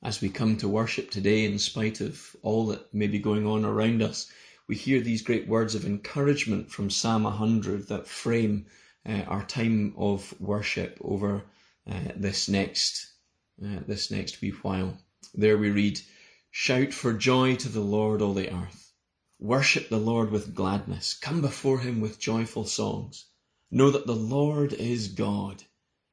As we come to worship today, in spite of all that may be going on around us, we hear these great words of encouragement from Psalm 100 that frame uh, our time of worship over uh, this next uh, this next wee while. There we read, "Shout for joy to the Lord, all the earth! Worship the Lord with gladness. Come before Him with joyful songs. Know that the Lord is God."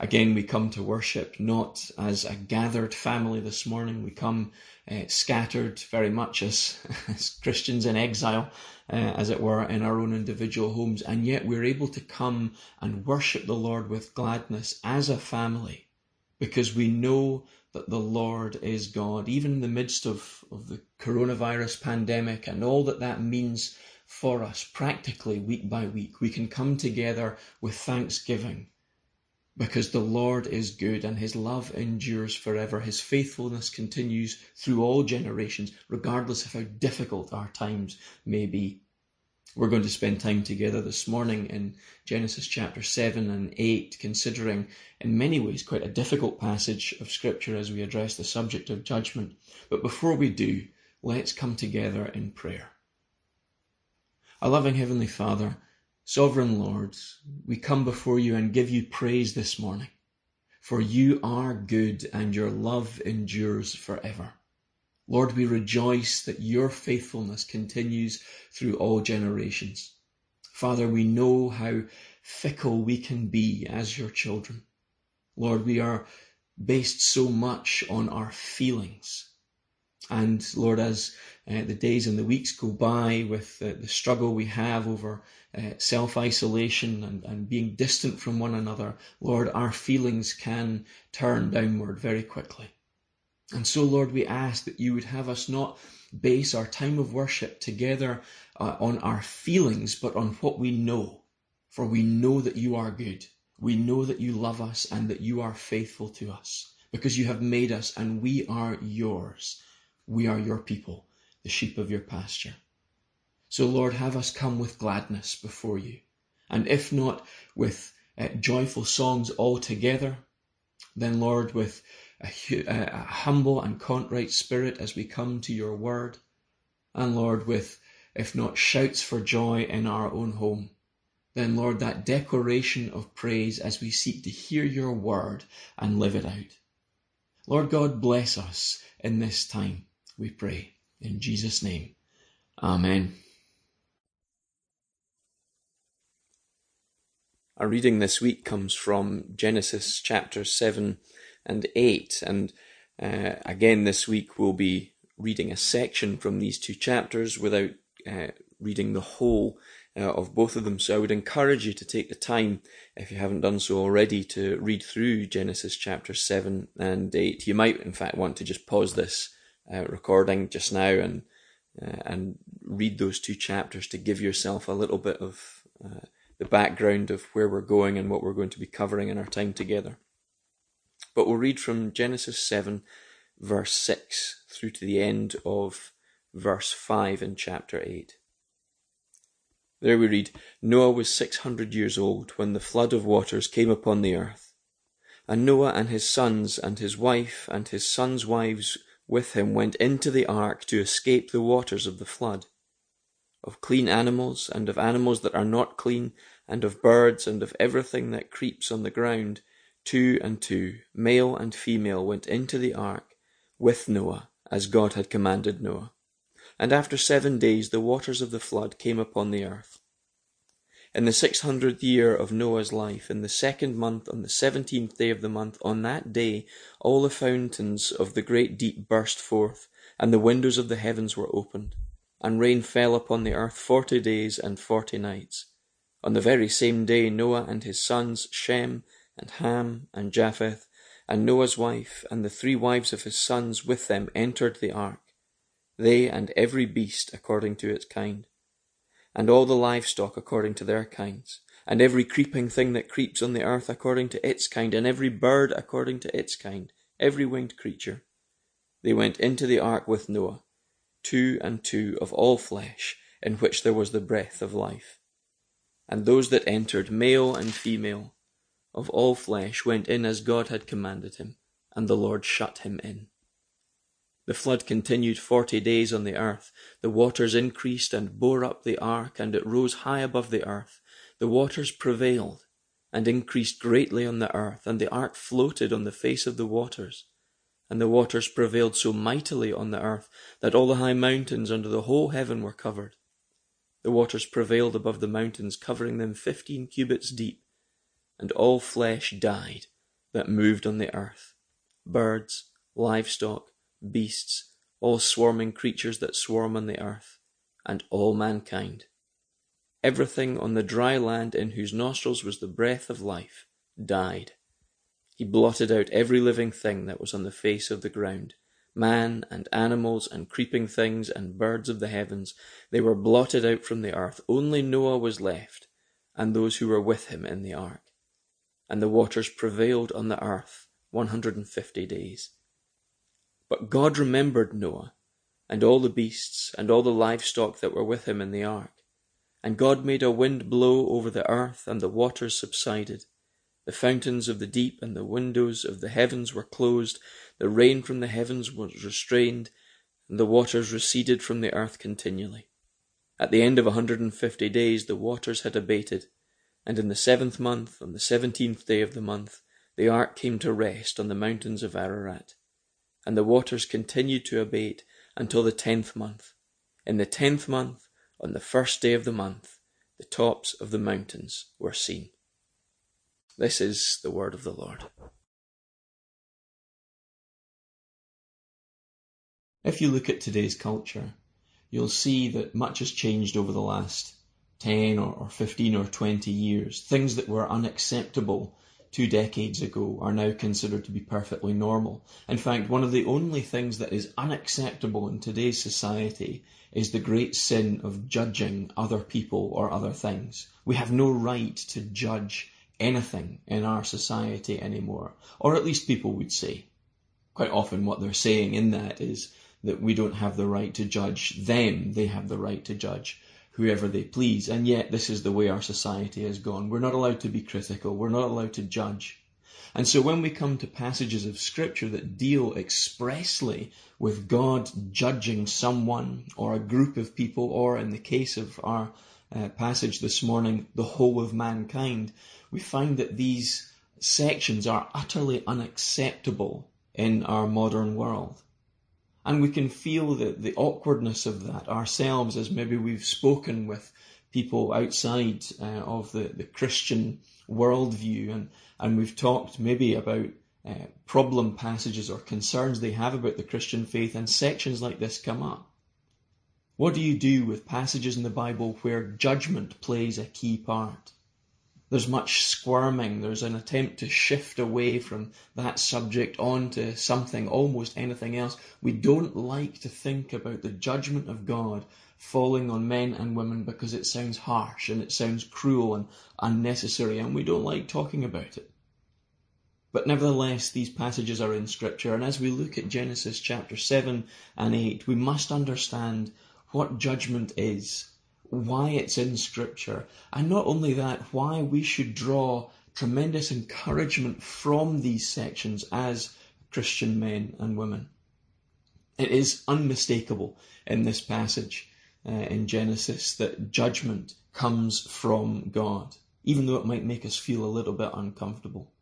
Again, we come to worship not as a gathered family this morning. We come uh, scattered very much as, as Christians in exile, uh, as it were, in our own individual homes. And yet we're able to come and worship the Lord with gladness as a family because we know that the Lord is God, even in the midst of, of the coronavirus pandemic and all that that means for us practically week by week. We can come together with thanksgiving because the Lord is good and his love endures forever. His faithfulness continues through all generations, regardless of how difficult our times may be. We're going to spend time together this morning in Genesis chapter 7 and 8, considering in many ways quite a difficult passage of Scripture as we address the subject of judgment. But before we do, let's come together in prayer. Our loving Heavenly Father, Sovereign Lord, we come before you and give you praise this morning, for you are good and your love endures forever. Lord, we rejoice that your faithfulness continues through all generations. Father, we know how fickle we can be as your children. Lord, we are based so much on our feelings. And Lord, as uh, the days and the weeks go by with uh, the struggle we have over uh, self isolation and, and being distant from one another, Lord, our feelings can turn downward very quickly. And so, Lord, we ask that you would have us not base our time of worship together uh, on our feelings, but on what we know. For we know that you are good. We know that you love us and that you are faithful to us because you have made us and we are yours. We are your people the sheep of your pasture. So, Lord, have us come with gladness before you, and if not with uh, joyful songs altogether, then, Lord, with a, a, humble and contrite spirit as we come to your word, and Lord, with, if not shouts for joy in our own home, then, Lord, that declaration of praise as we seek to hear your word and live it out. Lord God, bless us in this time, we pray. In Jesus' name, Amen. Our reading this week comes from Genesis chapters 7 and 8. And uh, again, this week we'll be reading a section from these two chapters without uh, reading the whole uh, of both of them. So I would encourage you to take the time, if you haven't done so already, to read through Genesis chapter 7 and 8. You might, in fact, want to just pause this uh, recording just now and uh, and read those two chapters to give yourself a little bit of uh, the background of where we're going and what we're going to be covering in our time together. But we'll read from Genesis 7, verse 6, through to the end of verse 5 in chapter 8. There we read Noah was 600 years old when the flood of waters came upon the earth. And Noah and his sons and his wife and his sons' wives with him went into the ark to escape the waters of the flood. Of clean animals, and of animals that are not clean, and of birds, and of everything that creeps on the ground, two and two, male and female, went into the ark with Noah, as God had commanded Noah. And after seven days the waters of the flood came upon the earth. In the six hundredth year of Noah's life, in the second month, on the seventeenth day of the month, on that day all the fountains of the great deep burst forth, and the windows of the heavens were opened, and rain fell upon the earth forty days and forty nights. On the very same day Noah and his sons Shem and Ham and Japheth, and Noah's wife, and the three wives of his sons with them entered the ark, they and every beast according to its kind and all the livestock according to their kinds, and every creeping thing that creeps on the earth according to its kind, and every bird according to its kind, every winged creature. They went into the ark with Noah, two and two of all flesh, in which there was the breath of life. And those that entered, male and female, of all flesh, went in as God had commanded him, and the Lord shut him in. The flood continued forty days on the earth. The waters increased and bore up the ark, and it rose high above the earth. The waters prevailed and increased greatly on the earth, and the ark floated on the face of the waters. And the waters prevailed so mightily on the earth that all the high mountains under the whole heaven were covered. The waters prevailed above the mountains, covering them fifteen cubits deep, and all flesh died that moved on the earth birds, livestock, beasts, all swarming creatures that swarm on the earth, and all mankind. Everything on the dry land in whose nostrils was the breath of life died. He blotted out every living thing that was on the face of the ground, man and animals and creeping things and birds of the heavens. They were blotted out from the earth. Only Noah was left, and those who were with him in the ark. And the waters prevailed on the earth one hundred and fifty days. But God remembered Noah, and all the beasts, and all the livestock that were with him in the ark. And God made a wind blow over the earth, and the waters subsided. The fountains of the deep and the windows of the heavens were closed, the rain from the heavens was restrained, and the waters receded from the earth continually. At the end of a hundred and fifty days the waters had abated, and in the seventh month, on the seventeenth day of the month, the ark came to rest on the mountains of Ararat and the waters continued to abate until the tenth month. In the tenth month, on the first day of the month, the tops of the mountains were seen. This is the word of the Lord. If you look at today's culture, you'll see that much has changed over the last 10 or 15 or 20 years. Things that were unacceptable two decades ago are now considered to be perfectly normal. In fact, one of the only things that is unacceptable in today's society is the great sin of judging other people or other things. We have no right to judge anything in our society anymore, or at least people would say. Quite often what they're saying in that is that we don't have the right to judge them, they have the right to judge whoever they please. And yet, this is the way our society has gone. We're not allowed to be critical. We're not allowed to judge. And so when we come to passages of scripture that deal expressly with God judging someone or a group of people, or in the case of our uh, passage this morning, the whole of mankind, we find that these sections are utterly unacceptable in our modern world. And we can feel the, the awkwardness of that ourselves as maybe we've spoken with people outside uh, of the, the Christian worldview and, and we've talked maybe about uh, problem passages or concerns they have about the Christian faith and sections like this come up. What do you do with passages in the Bible where judgment plays a key part? There's much squirming. There's an attempt to shift away from that subject onto something, almost anything else. We don't like to think about the judgment of God falling on men and women because it sounds harsh and it sounds cruel and unnecessary, and we don't like talking about it. But nevertheless, these passages are in Scripture, and as we look at Genesis chapter 7 and 8, we must understand what judgment is why it's in Scripture, and not only that, why we should draw tremendous encouragement from these sections as Christian men and women. It is unmistakable in this passage uh, in Genesis that judgment comes from God, even though it might make us feel a little bit uncomfortable.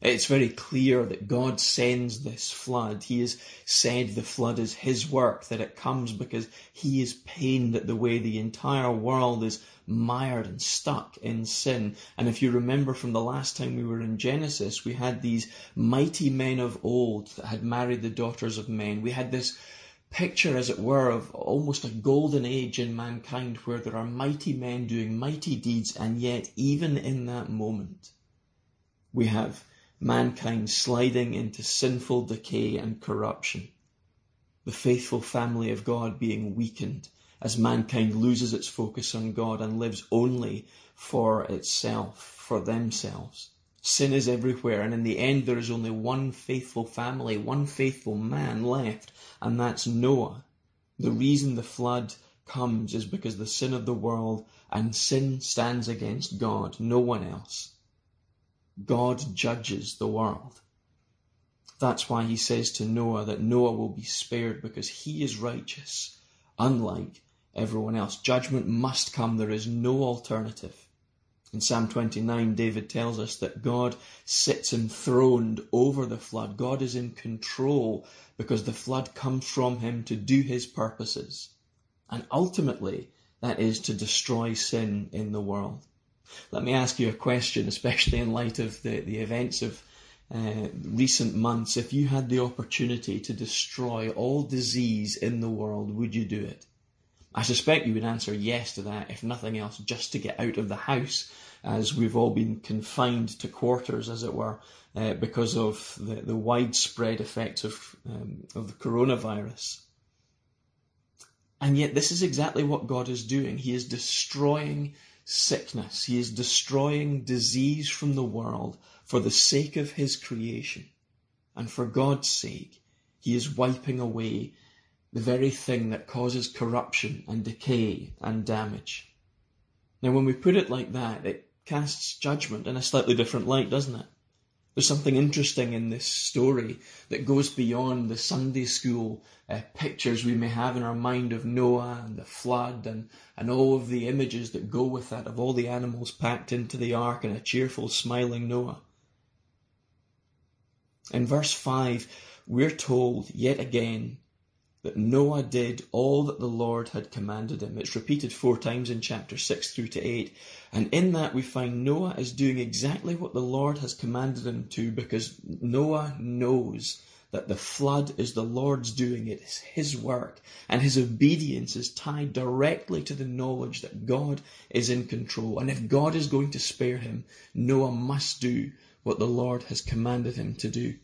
It's very clear that God sends this flood. He has said the flood is His work, that it comes because He is pained at the way the entire world is mired and stuck in sin. And if you remember from the last time we were in Genesis, we had these mighty men of old that had married the daughters of men. We had this picture, as it were, of almost a golden age in mankind where there are mighty men doing mighty deeds, and yet, even in that moment, we have mankind sliding into sinful decay and corruption, the faithful family of God being weakened as mankind loses its focus on God and lives only for itself, for themselves. Sin is everywhere, and in the end, there is only one faithful family, one faithful man left, and that's Noah. The reason the flood comes is because the sin of the world and sin stands against God, no one else. God judges the world. That's why he says to Noah that Noah will be spared because he is righteous, unlike everyone else. Judgment must come. There is no alternative. In Psalm 29, David tells us that God sits enthroned over the flood. God is in control because the flood comes from him to do his purposes. And ultimately, that is to destroy sin in the world. Let me ask you a question, especially in light of the, the events of uh, recent months. If you had the opportunity to destroy all disease in the world, would you do it? I suspect you would answer yes to that, if nothing else, just to get out of the house, as we've all been confined to quarters, as it were, uh, because of the, the widespread effects of, um, of the coronavirus. And yet, this is exactly what God is doing. He is destroying sickness, He is destroying disease from the world for the sake of His creation. And for God's sake, He is wiping away the very thing that causes corruption and decay and damage. Now, when we put it like that, it casts judgment in a slightly different light, doesn't it? There's something interesting in this story that goes beyond the Sunday school uh, pictures we may have in our mind of Noah and the flood and, and all of the images that go with that of all the animals packed into the ark and a cheerful, smiling Noah. In verse 5, we're told yet again that Noah did all that the Lord had commanded him. It's repeated four times in chapter 6 through to 8. And in that we find Noah is doing exactly what the Lord has commanded him to because Noah knows that the flood is the Lord's doing. It is his work. And his obedience is tied directly to the knowledge that God is in control. And if God is going to spare him, Noah must do what the Lord has commanded him to do.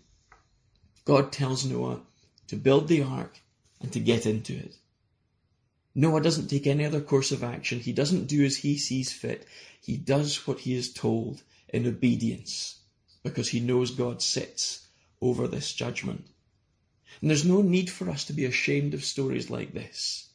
God tells Noah to build the ark and to get into it. Noah doesn't take any other course of action. He doesn't do as he sees fit. He does what he is told in obedience because he knows God sits over this judgment. And there's no need for us to be ashamed of stories like this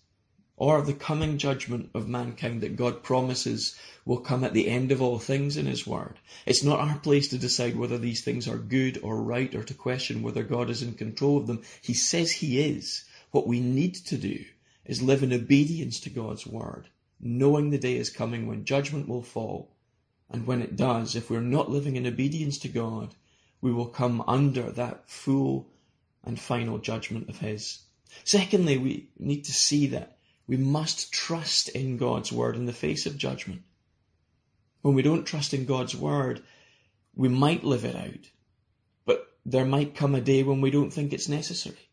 or of the coming judgment of mankind that God promises will come at the end of all things in His Word. It's not our place to decide whether these things are good or right or to question whether God is in control of them. He says He is. What we need to do is live in obedience to God's word, knowing the day is coming when judgment will fall. And when it does, if we're not living in obedience to God, we will come under that full and final judgment of His. Secondly, we need to see that we must trust in God's word in the face of judgment. When we don't trust in God's word, we might live it out, but there might come a day when we don't think it's necessary.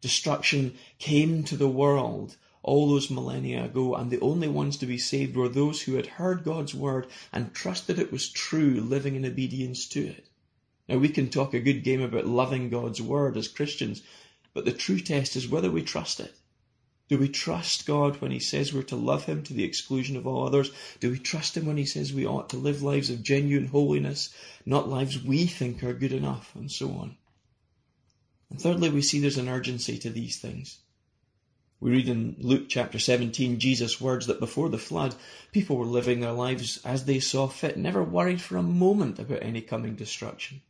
Destruction came to the world all those millennia ago, and the only ones to be saved were those who had heard God's word and trusted it was true, living in obedience to it. Now, we can talk a good game about loving God's word as Christians, but the true test is whether we trust it. Do we trust God when He says we're to love Him to the exclusion of all others? Do we trust Him when He says we ought to live lives of genuine holiness, not lives we think are good enough, and so on? And thirdly, we see there's an urgency to these things. We read in Luke chapter 17 Jesus' words that before the flood, people were living their lives as they saw fit, never worried for a moment about any coming destruction.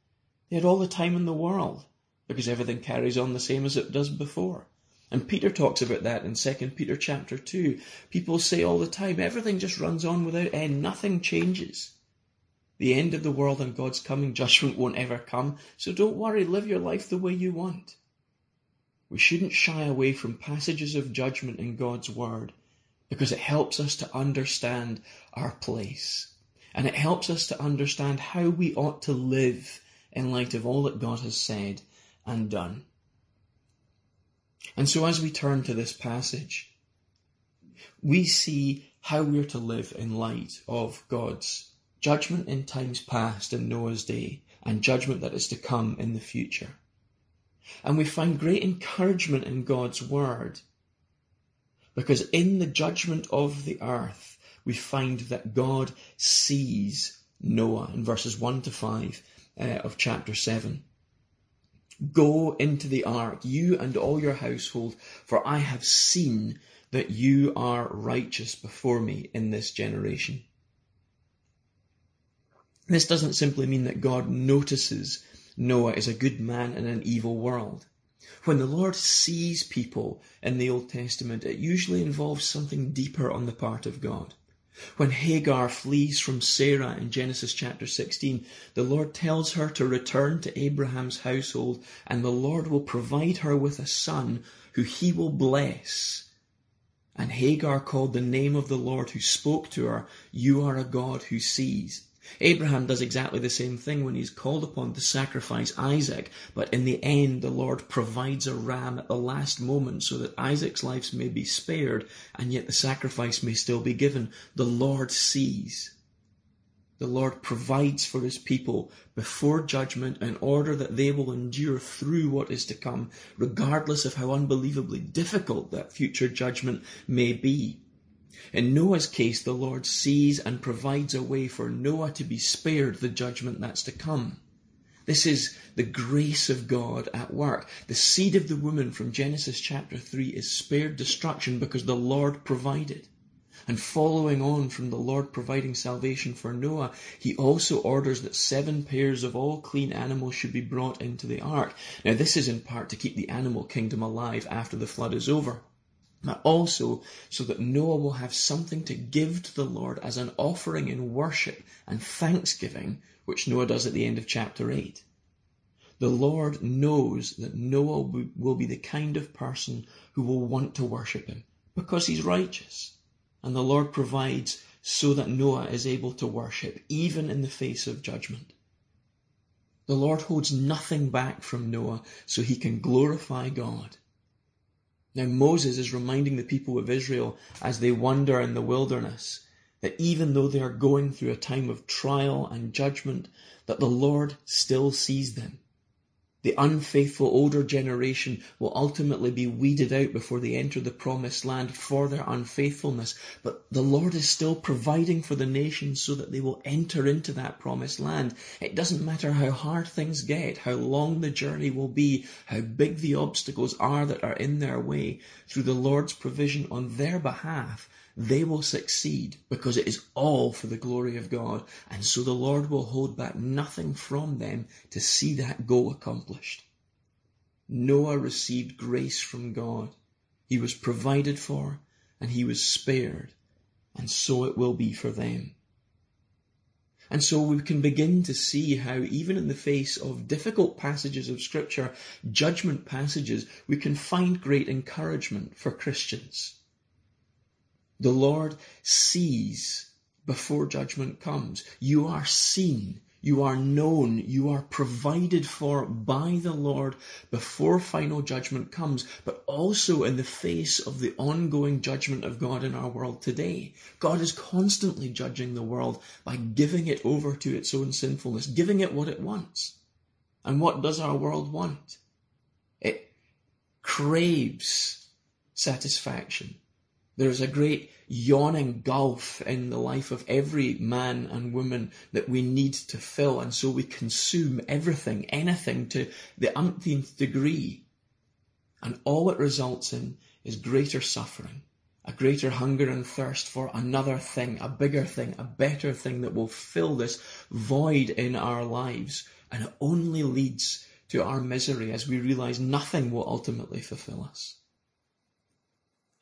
They had all the time in the world because everything carries on the same as it does before. And Peter talks about that in 2 Peter chapter 2. People say all the time, everything just runs on without end, nothing changes. The end of the world and God's coming judgment won't ever come, so don't worry, live your life the way you want. We shouldn't shy away from passages of judgment in God's Word because it helps us to understand our place and it helps us to understand how we ought to live in light of all that God has said and done. And so as we turn to this passage, we see how we're to live in light of God's judgment in times past in Noah's day, and judgment that is to come in the future. And we find great encouragement in God's word Because in the judgment of the earth, we find that God sees Noah in verses 1 to 5 uh, of chapter 7. Go into the ark, you and all your household, for I have seen that you are righteous before me in this generation. This doesn't simply mean that God notices Noah is a good man in an evil world. When the Lord sees people in the Old Testament, it usually involves something deeper on the part of God. When Hagar flees from Sarah in Genesis chapter 16, the Lord tells her to return to Abraham's household and the Lord will provide her with a son who he will bless. And Hagar called the name of the Lord who spoke to her, You are a God who sees. Abraham does exactly the same thing when he's called upon to sacrifice Isaac, but in the end the Lord provides a ram at the last moment so that Isaac's life may be spared and yet the sacrifice may still be given. The Lord sees. The Lord provides for his people before judgment in order that they will endure through what is to come, regardless of how unbelievably difficult that future judgment may be. In Noah's case, the Lord sees and provides a way for Noah to be spared the judgment that's to come. This is the grace of God at work. The seed of the woman from Genesis chapter 3 is spared destruction because the Lord provided. And following on from the Lord providing salvation for Noah, he also orders that seven pairs of all clean animals should be brought into the ark. Now this is in part to keep the animal kingdom alive after the flood is over also so that Noah will have something to give to the Lord as an offering in worship and thanksgiving, which Noah does at the end of chapter 8. The Lord knows that Noah will be the kind of person who will want to worship him because he's righteous. And the Lord provides so that Noah is able to worship even in the face of judgment. The Lord holds nothing back from Noah so he can glorify God now Moses is reminding the people of Israel as they wander in the wilderness that even though they are going through a time of trial and judgment, that the Lord still sees them. The unfaithful older generation will ultimately be weeded out before they enter the promised land for their unfaithfulness. But the Lord is still providing for the nation so that they will enter into that promised land. It doesn't matter how hard things get, how long the journey will be, how big the obstacles are that are in their way. Through the Lord's provision on their behalf, they will succeed because it is all for the glory of God. And so the Lord will hold back nothing from them to see that goal accomplished. Noah received grace from God. He was provided for and he was spared. And so it will be for them. And so we can begin to see how even in the face of difficult passages of scripture, judgment passages, we can find great encouragement for Christians. The Lord sees before judgment comes. You are seen. You are known. You are provided for by the Lord before final judgment comes, but also in the face of the ongoing judgment of God in our world today. God is constantly judging the world by giving it over to its own sinfulness, giving it what it wants. And what does our world want? It craves satisfaction. There is a great yawning gulf in the life of every man and woman that we need to fill, and so we consume everything, anything to the umpteenth degree. And all it results in is greater suffering, a greater hunger and thirst for another thing, a bigger thing, a better thing that will fill this void in our lives. And it only leads to our misery as we realize nothing will ultimately fulfill us.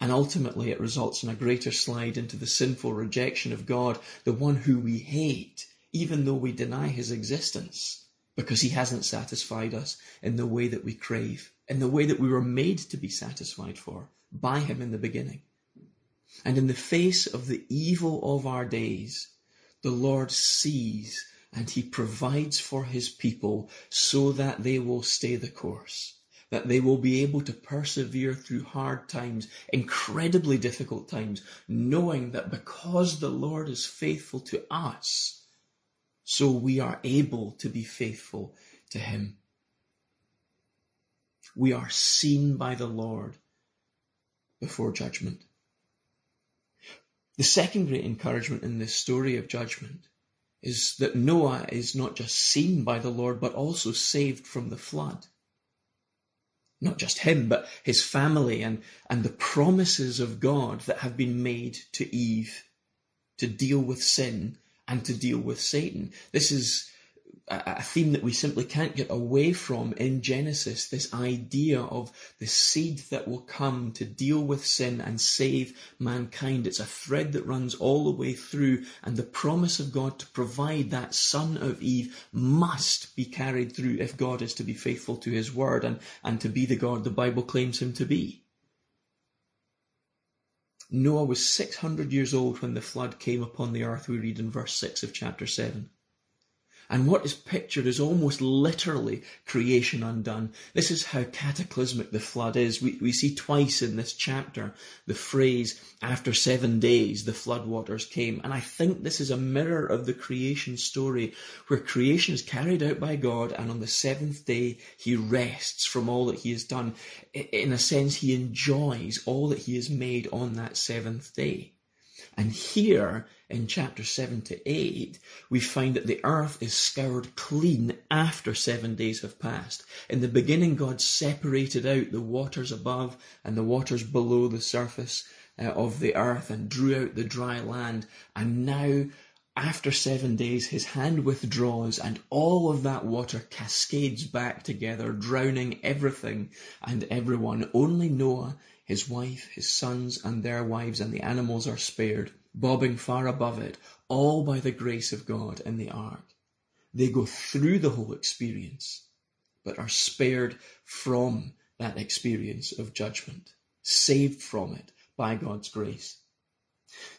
And ultimately, it results in a greater slide into the sinful rejection of God, the one who we hate, even though we deny his existence, because he hasn't satisfied us in the way that we crave, in the way that we were made to be satisfied for by him in the beginning. And in the face of the evil of our days, the Lord sees and he provides for his people so that they will stay the course that they will be able to persevere through hard times, incredibly difficult times, knowing that because the Lord is faithful to us, so we are able to be faithful to Him. We are seen by the Lord before judgment. The second great encouragement in this story of judgment is that Noah is not just seen by the Lord, but also saved from the flood. Not just him, but his family and, and the promises of God that have been made to Eve to deal with sin and to deal with Satan. This is a theme that we simply can't get away from in Genesis, this idea of the seed that will come to deal with sin and save mankind. It's a thread that runs all the way through, and the promise of God to provide that son of Eve must be carried through if God is to be faithful to his word and, and to be the God the Bible claims him to be. Noah was 600 years old when the flood came upon the earth, we read in verse 6 of chapter 7. And what is pictured is almost literally creation undone. This is how cataclysmic the flood is. We, we see twice in this chapter the phrase, after seven days the flood waters came. And I think this is a mirror of the creation story where creation is carried out by God and on the seventh day he rests from all that he has done. In a sense, he enjoys all that he has made on that seventh day. And here in chapter 7 to 8, we find that the earth is scoured clean after seven days have passed. In the beginning, God separated out the waters above and the waters below the surface uh, of the earth and drew out the dry land. And now, after seven days, his hand withdraws and all of that water cascades back together, drowning everything and everyone. Only Noah his wife, his sons, and their wives, and the animals are spared, bobbing far above it, all by the grace of God in the ark. They go through the whole experience, but are spared from that experience of judgment, saved from it by God's grace.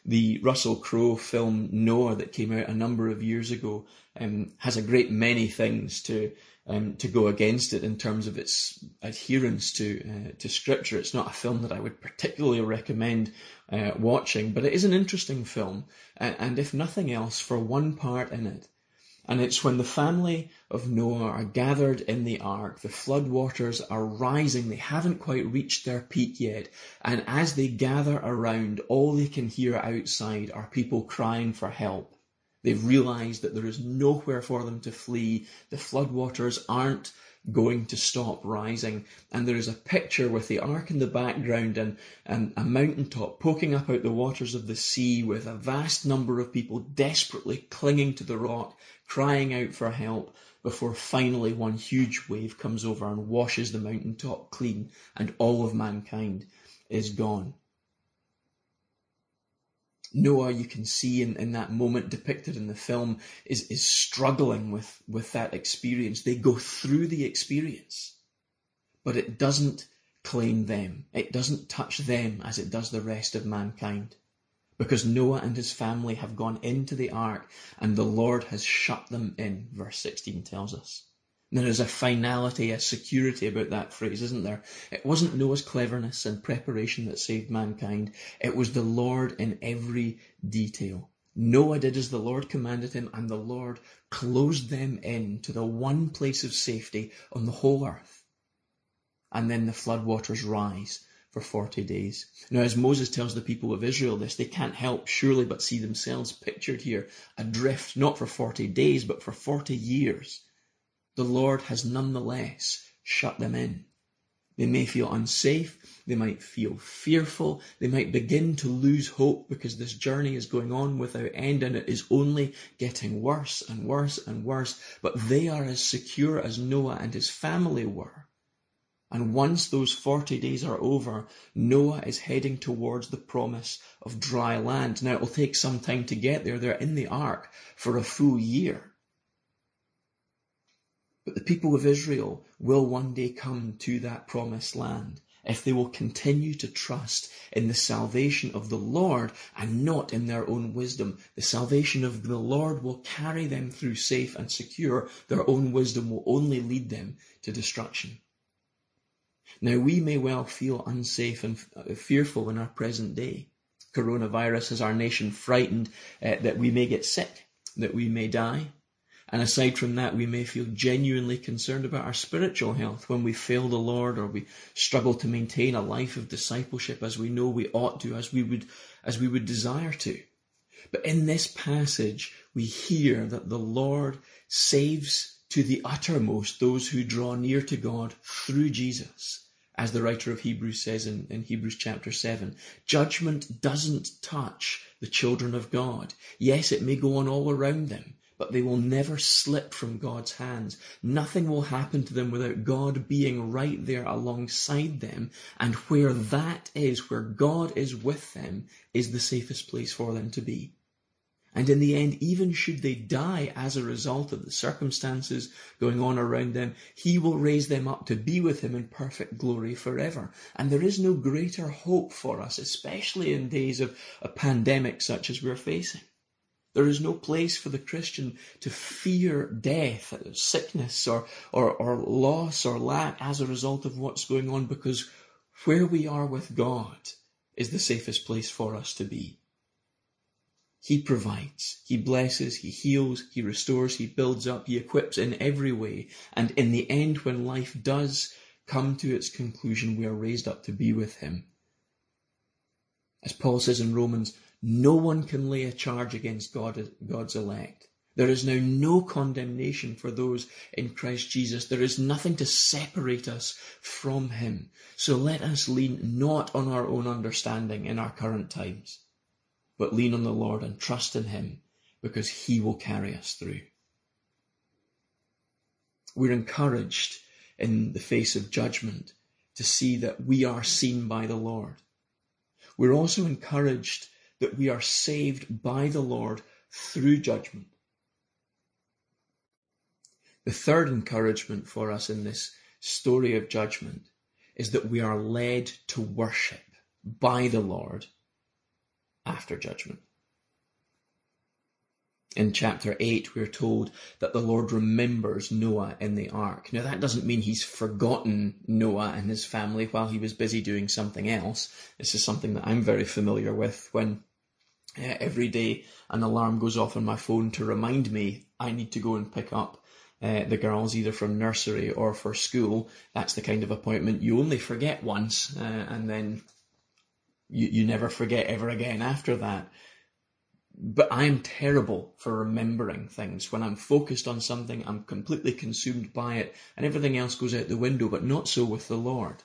The Russell Crowe film Noah that came out a number of years ago um, has a great many things to um, to go against it in terms of its adherence to uh, to scripture. It's not a film that I would particularly recommend uh, watching, but it is an interesting film, and, and if nothing else, for one part in it. And it's when the family of Noah are gathered in the ark, the flood waters are rising, they haven't quite reached their peak yet, and as they gather around, all they can hear outside are people crying for help. They've realized that there is nowhere for them to flee. The floodwaters aren't going to stop rising. And there is a picture with the ark in the background and, and a mountaintop poking up out the waters of the sea with a vast number of people desperately clinging to the rock, crying out for help before finally one huge wave comes over and washes the mountaintop clean and all of mankind is gone. Noah, you can see in, in that moment depicted in the film, is, is struggling with, with that experience. They go through the experience, but it doesn't claim them. It doesn't touch them as it does the rest of mankind. Because Noah and his family have gone into the ark and the Lord has shut them in, verse 16 tells us. There is a finality, a security about that phrase, isn't there? It wasn't Noah's cleverness and preparation that saved mankind. It was the Lord in every detail. Noah did as the Lord commanded him, and the Lord closed them in to the one place of safety on the whole earth. And then the flood waters rise for 40 days. Now, as Moses tells the people of Israel this, they can't help surely but see themselves pictured here adrift, not for 40 days, but for 40 years the Lord has nonetheless shut them in. They may feel unsafe, they might feel fearful, they might begin to lose hope because this journey is going on without end and it is only getting worse and worse and worse, but they are as secure as Noah and his family were. And once those 40 days are over, Noah is heading towards the promise of dry land. Now, it will take some time to get there. They're in the ark for a full year. But the people of Israel will one day come to that promised land if they will continue to trust in the salvation of the Lord and not in their own wisdom. The salvation of the Lord will carry them through safe and secure. Their own wisdom will only lead them to destruction. Now we may well feel unsafe and fearful in our present day. Coronavirus has our nation frightened uh, that we may get sick, that we may die, and aside from that, we may feel genuinely concerned about our spiritual health when we fail the Lord or we struggle to maintain a life of discipleship as we know we ought to, as we would as we would desire to. But in this passage, we hear that the Lord saves to the uttermost those who draw near to God through Jesus. As the writer of Hebrews says in, in Hebrews chapter 7, judgment doesn't touch the children of God. Yes, it may go on all around them, but they will never slip from God's hands. Nothing will happen to them without God being right there alongside them. And where that is, where God is with them, is the safest place for them to be. And in the end, even should they die as a result of the circumstances going on around them, He will raise them up to be with Him in perfect glory forever. And there is no greater hope for us, especially in days of a pandemic such as we're facing. There is no place for the Christian to fear death, sickness, or, or, or loss or lack as a result of what's going on because where we are with God is the safest place for us to be. He provides, He blesses, He heals, He restores, He builds up, He equips in every way. And in the end, when life does come to its conclusion, we are raised up to be with Him. As Paul says in Romans, no one can lay a charge against God, God's elect. There is now no condemnation for those in Christ Jesus. There is nothing to separate us from Him. So let us lean not on our own understanding in our current times but lean on the Lord and trust in Him because He will carry us through. We're encouraged in the face of judgment to see that we are seen by the Lord. We're also encouraged that we are saved by the Lord through judgment. The third encouragement for us in this story of judgment is that we are led to worship by the Lord after judgment. In chapter 8, we're told that the Lord remembers Noah in the ark. Now, that doesn't mean he's forgotten Noah and his family while he was busy doing something else. This is something that I'm very familiar with when uh, every day an alarm goes off on my phone to remind me I need to go and pick up uh, the girls either from nursery or for school. That's the kind of appointment you only forget once, uh, and then you, you never forget ever again after that. But I'm terrible for remembering things. When I'm focused on something, I'm completely consumed by it, and everything else goes out the window, but not so with the Lord.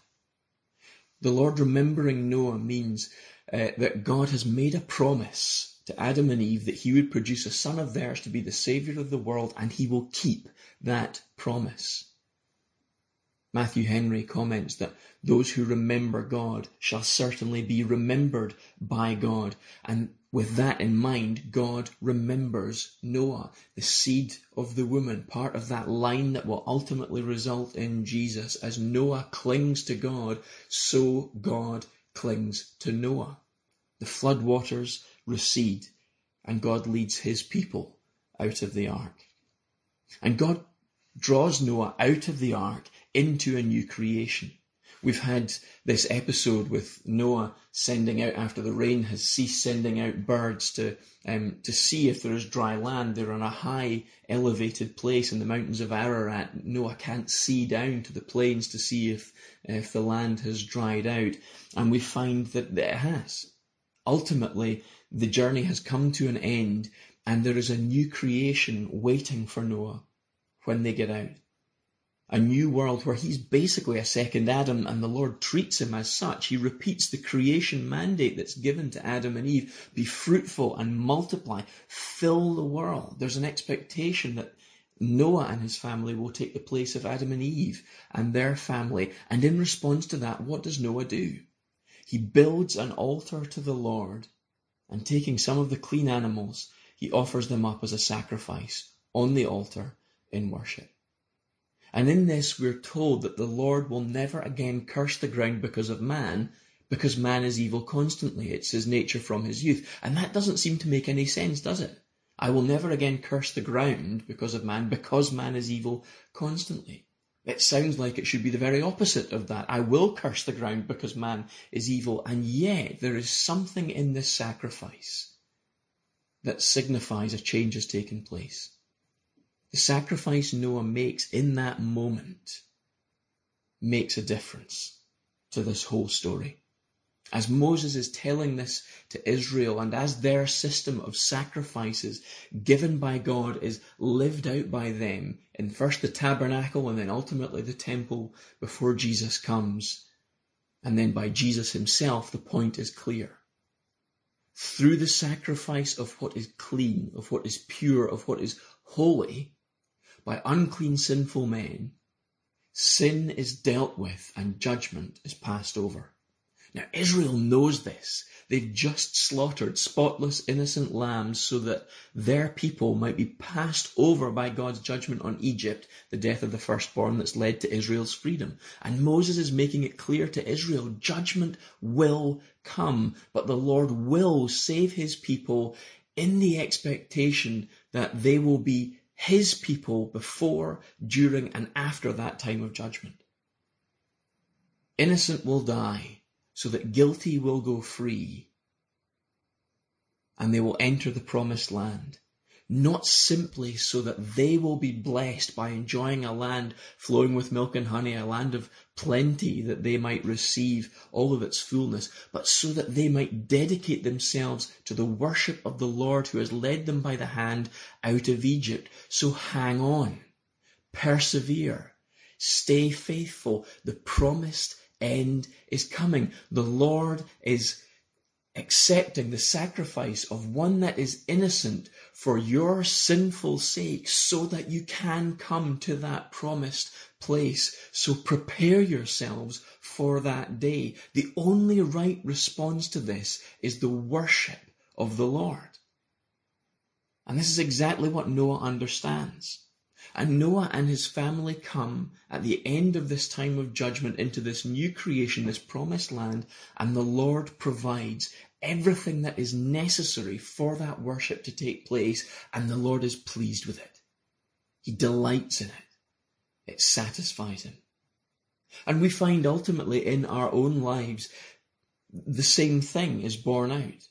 The Lord remembering Noah means uh, that God has made a promise to Adam and Eve that he would produce a son of theirs to be the Saviour of the world, and he will keep that promise. Matthew Henry comments that those who remember God shall certainly be remembered by God. And with that in mind, God remembers Noah, the seed of the woman, part of that line that will ultimately result in Jesus. As Noah clings to God, so God clings to Noah. The flood waters recede and God leads his people out of the ark. And God draws Noah out of the ark into a new creation. We've had this episode with Noah sending out after the rain has ceased, sending out birds to um, to see if there is dry land. They're on a high, elevated place in the mountains of Ararat. Noah can't see down to the plains to see if if the land has dried out, and we find that it has. Ultimately, the journey has come to an end, and there is a new creation waiting for Noah when they get out a new world where he's basically a second Adam and the Lord treats him as such. He repeats the creation mandate that's given to Adam and Eve. Be fruitful and multiply. Fill the world. There's an expectation that Noah and his family will take the place of Adam and Eve and their family. And in response to that, what does Noah do? He builds an altar to the Lord and taking some of the clean animals, he offers them up as a sacrifice on the altar in worship. And in this we're told that the Lord will never again curse the ground because of man, because man is evil constantly. It's his nature from his youth. And that doesn't seem to make any sense, does it? I will never again curse the ground because of man, because man is evil constantly. It sounds like it should be the very opposite of that. I will curse the ground because man is evil. And yet there is something in this sacrifice that signifies a change has taken place. The sacrifice Noah makes in that moment makes a difference to this whole story. As Moses is telling this to Israel and as their system of sacrifices given by God is lived out by them in first the tabernacle and then ultimately the temple before Jesus comes, and then by Jesus himself, the point is clear. Through the sacrifice of what is clean, of what is pure, of what is holy, by unclean sinful men, sin is dealt with and judgment is passed over. Now Israel knows this. They've just slaughtered spotless, innocent lambs so that their people might be passed over by God's judgment on Egypt, the death of the firstborn that's led to Israel's freedom. And Moses is making it clear to Israel, judgment will come, but the Lord will save his people in the expectation that they will be his people before, during, and after that time of judgment. Innocent will die so that guilty will go free and they will enter the promised land. Not simply so that they will be blessed by enjoying a land flowing with milk and honey, a land of plenty that they might receive all of its fullness, but so that they might dedicate themselves to the worship of the Lord who has led them by the hand out of Egypt. So hang on, persevere, stay faithful. The promised end is coming. The Lord is accepting the sacrifice of one that is innocent for your sinful sake so that you can come to that promised place. So prepare yourselves for that day. The only right response to this is the worship of the Lord. And this is exactly what Noah understands. And Noah and his family come at the end of this time of judgment into this new creation, this promised land, and the Lord provides everything that is necessary for that worship to take place, and the Lord is pleased with it. He delights in it. It satisfies him. And we find ultimately in our own lives the same thing is borne out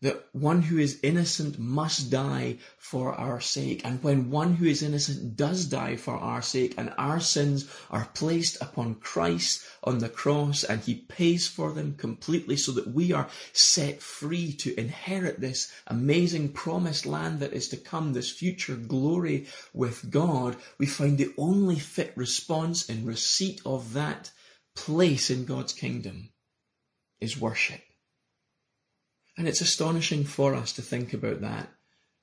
that one who is innocent must die for our sake. And when one who is innocent does die for our sake and our sins are placed upon Christ on the cross and he pays for them completely so that we are set free to inherit this amazing promised land that is to come, this future glory with God, we find the only fit response in receipt of that place in God's kingdom is worship. And it's astonishing for us to think about that,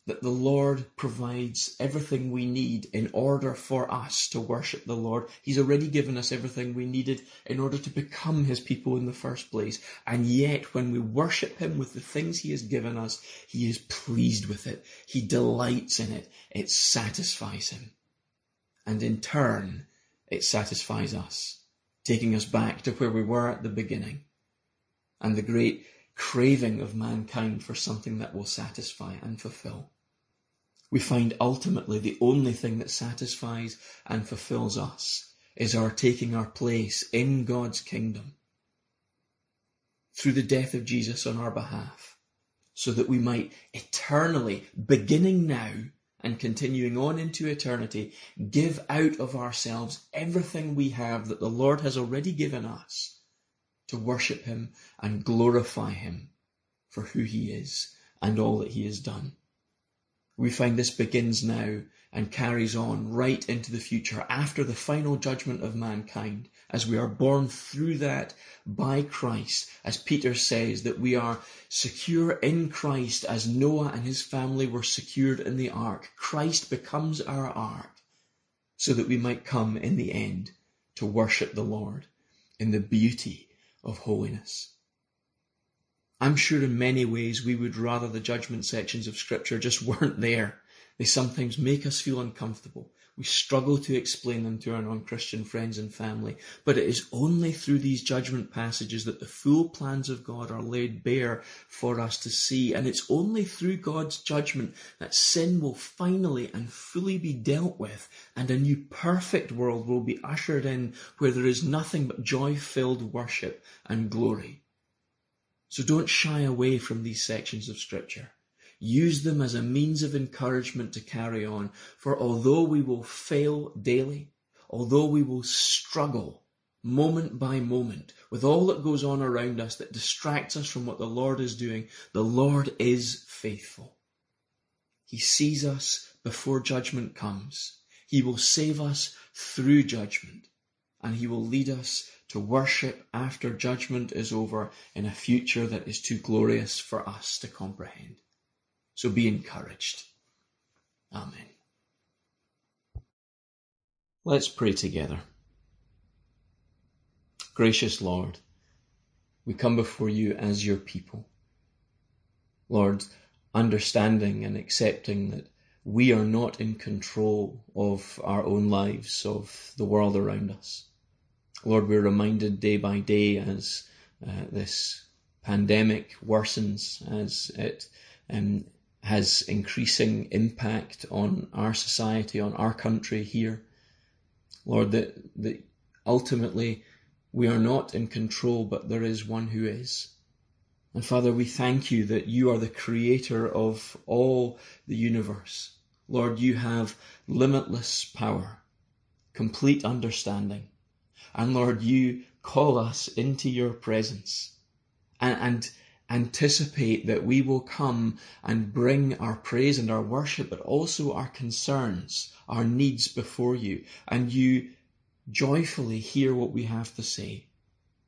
that the Lord provides everything we need in order for us to worship the Lord. He's already given us everything we needed in order to become His people in the first place. And yet, when we worship Him with the things He has given us, He is pleased with it. He delights in it. It satisfies Him. And in turn, it satisfies us, taking us back to where we were at the beginning. And the great craving of mankind for something that will satisfy and fulfill. We find ultimately the only thing that satisfies and fulfills us is our taking our place in God's kingdom through the death of Jesus on our behalf, so that we might eternally, beginning now and continuing on into eternity, give out of ourselves everything we have that the Lord has already given us to worship him and glorify him for who he is and all that he has done. We find this begins now and carries on right into the future after the final judgment of mankind as we are borne through that by Christ, as Peter says, that we are secure in Christ as Noah and his family were secured in the ark. Christ becomes our ark so that we might come in the end to worship the Lord in the beauty of holiness. I'm sure in many ways we would rather the judgment sections of Scripture just weren't there. They sometimes make us feel uncomfortable. We struggle to explain them to our non-Christian friends and family, but it is only through these judgment passages that the full plans of God are laid bare for us to see, and it's only through God's judgment that sin will finally and fully be dealt with, and a new perfect world will be ushered in where there is nothing but joy-filled worship and glory. So don't shy away from these sections of Scripture. Use them as a means of encouragement to carry on. For although we will fail daily, although we will struggle moment by moment, with all that goes on around us that distracts us from what the Lord is doing, the Lord is faithful. He sees us before judgment comes. He will save us through judgment, and He will lead us to worship after judgment is over in a future that is too glorious for us to comprehend. So be encouraged. Amen. Let's pray together. Gracious Lord, we come before you as your people. Lord, understanding and accepting that we are not in control of our own lives, of the world around us. Lord, we're reminded day by day as uh, this pandemic worsens, as it um, has increasing impact on our society, on our country here. Lord, that, that ultimately we are not in control, but there is one who is. And Father, we thank you that you are the creator of all the universe. Lord, you have limitless power, complete understanding. And Lord, you call us into your presence and, and anticipate that we will come and bring our praise and our worship, but also our concerns, our needs before you. And you joyfully hear what we have to say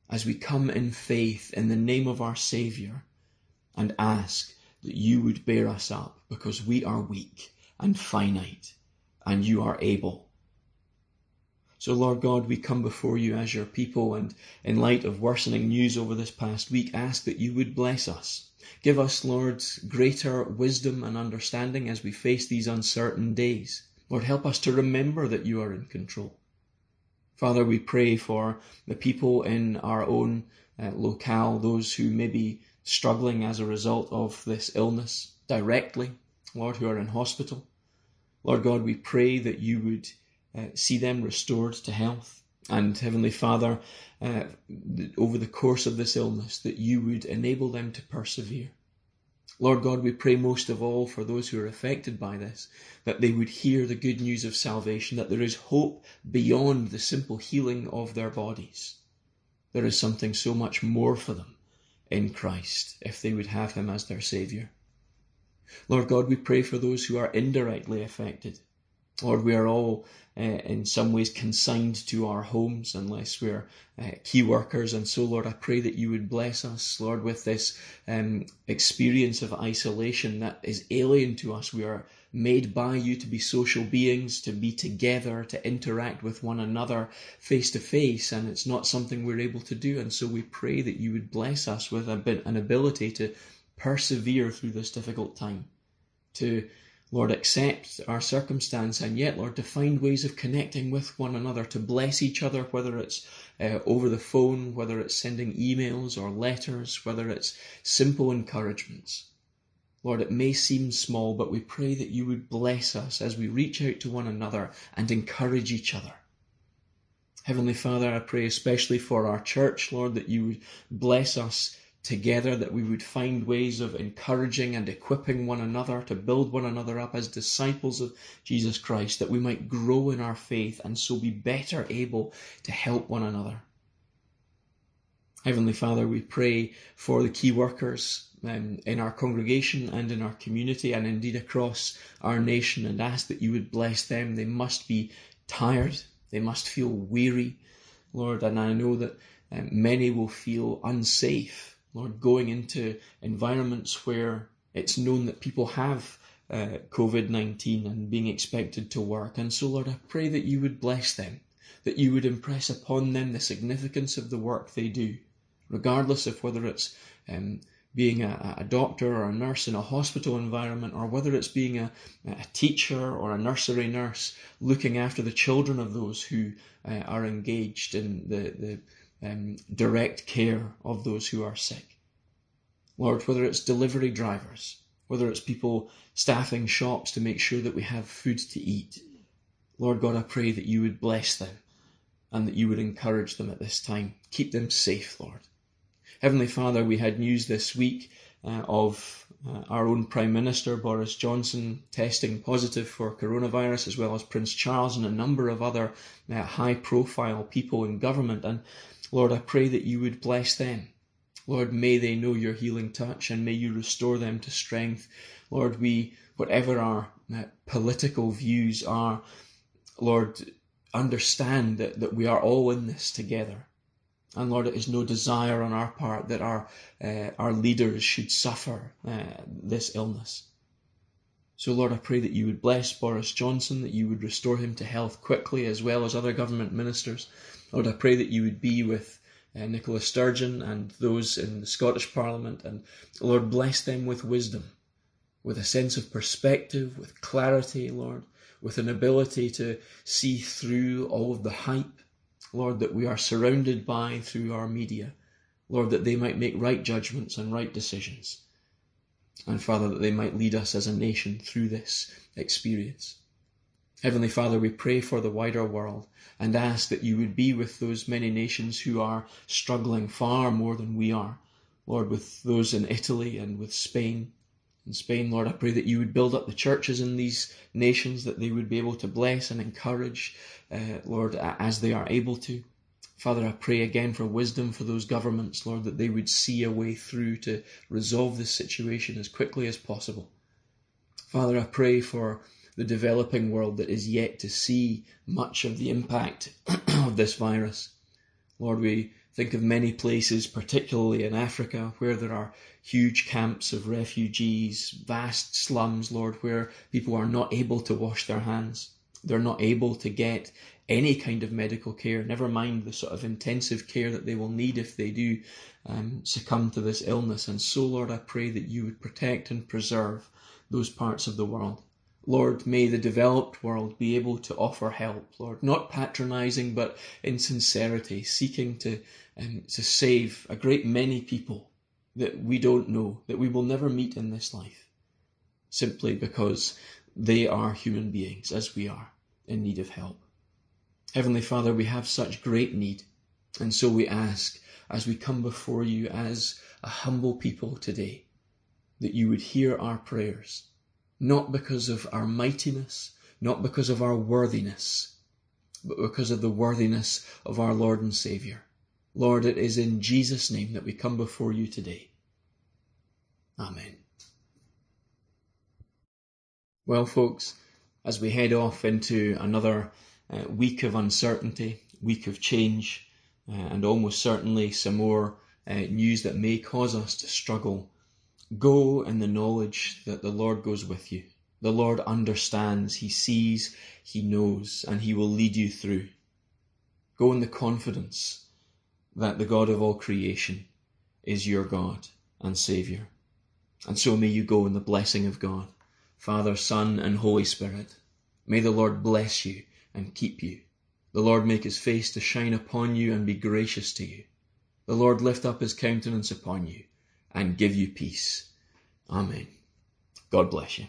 as we come in faith in the name of our Saviour and ask that you would bear us up because we are weak and finite and you are able so, Lord God, we come before you as your people and in light of worsening news over this past week, ask that you would bless us. Give us, Lord, greater wisdom and understanding as we face these uncertain days. Lord, help us to remember that you are in control. Father, we pray for the people in our own uh, locale, those who may be struggling as a result of this illness directly, Lord, who are in hospital. Lord God, we pray that you would uh, see them restored to health. And Heavenly Father, uh, over the course of this illness, that you would enable them to persevere. Lord God, we pray most of all for those who are affected by this, that they would hear the good news of salvation, that there is hope beyond the simple healing of their bodies. There is something so much more for them in Christ if they would have Him as their Saviour. Lord God, we pray for those who are indirectly affected, Lord, we are all in some ways consigned to our homes unless we're uh, key workers. And so, Lord, I pray that you would bless us, Lord, with this um, experience of isolation that is alien to us. We are made by you to be social beings, to be together, to interact with one another face to face, and it's not something we're able to do. And so we pray that you would bless us with a bit, an ability to persevere through this difficult time, to Lord, accept our circumstance and yet, Lord, to find ways of connecting with one another, to bless each other, whether it's uh, over the phone, whether it's sending emails or letters, whether it's simple encouragements. Lord, it may seem small, but we pray that you would bless us as we reach out to one another and encourage each other. Heavenly Father, I pray especially for our church, Lord, that you would bless us together, that we would find ways of encouraging and equipping one another to build one another up as disciples of Jesus Christ, that we might grow in our faith and so be better able to help one another. Heavenly Father, we pray for the key workers um, in our congregation and in our community and indeed across our nation and ask that you would bless them. They must be tired, they must feel weary, Lord, and I know that um, many will feel unsafe Lord, going into environments where it's known that people have uh, COVID 19 and being expected to work. And so, Lord, I pray that you would bless them, that you would impress upon them the significance of the work they do, regardless of whether it's um, being a, a, doctor or a nurse in a hospital environment, or whether it's being a, a teacher or a nursery nurse looking after the children of those who uh, are engaged in the, the um, direct care of those who are sick. Lord, whether it's delivery drivers, whether it's people staffing shops to make sure that we have food to eat, Lord God, I pray that you would bless them and that you would encourage them at this time. Keep them safe, Lord. Heavenly Father, we had news this week uh, of uh, our own Prime Minister Boris Johnson testing positive for coronavirus, as well as Prince Charles and a number of other uh, high profile people in government. And Lord, I pray that you would bless them. Lord, may they know your healing touch and may you restore them to strength. Lord, we, whatever our uh, political views are, Lord, understand that, that we are all in this together. And Lord, it is no desire on our part that our, uh, our leaders should suffer uh, this illness. So, Lord, I pray that you would bless Boris Johnson, that you would restore him to health quickly, as well as other government ministers. Lord, I pray that you would be with uh, Nicola Sturgeon and those in the Scottish Parliament, and Lord, bless them with wisdom, with a sense of perspective, with clarity, Lord, with an ability to see through all of the hype Lord, that we are surrounded by through our media. Lord, that they might make right judgments and right decisions. And Father, that they might lead us as a nation through this experience. Heavenly Father, we pray for the wider world and ask that you would be with those many nations who are struggling far more than we are. Lord, with those in Italy and with Spain. In Spain, Lord, I pray that you would build up the churches in these nations, that they would be able to bless and encourage uh, Lord, as they are able to. Father, I pray again for wisdom for those governments, Lord, that they would see a way through to resolve this situation as quickly as possible. Father, I pray for the developing world that is yet to see much of the impact of this virus. Lord, we think of many places, particularly in Africa, where there are huge camps of refugees, vast slums, Lord, where people are not able to wash their hands. They're not able to get any kind of medical care, never mind the sort of intensive care that they will need if they do um, succumb to this illness. And so, Lord, I pray that you would protect and preserve those parts of the world. Lord, may the developed world be able to offer help, Lord, not patronizing, but in sincerity, seeking to, um, to save a great many people that we don't know, that we will never meet in this life, simply because they are human beings, as we are, in need of help. Heavenly Father, we have such great need, and so we ask, as we come before you as a humble people today, that you would hear our prayers, not because of our mightiness, not because of our worthiness, but because of the worthiness of our Lord and Saviour. Lord, it is in Jesus' name that we come before you today. Amen. Well, folks, as we head off into another uh, week of uncertainty, week of change, uh, and almost certainly some more uh, news that may cause us to struggle, go in the knowledge that the Lord goes with you. The Lord understands, He sees, He knows, and He will lead you through. Go in the confidence that the God of all creation is your God and Saviour. And so may you go in the blessing of God. Father, Son, and Holy Spirit. May the Lord bless you and keep you. The Lord make his face to shine upon you and be gracious to you. The Lord lift up his countenance upon you and give you peace. Amen. God bless you.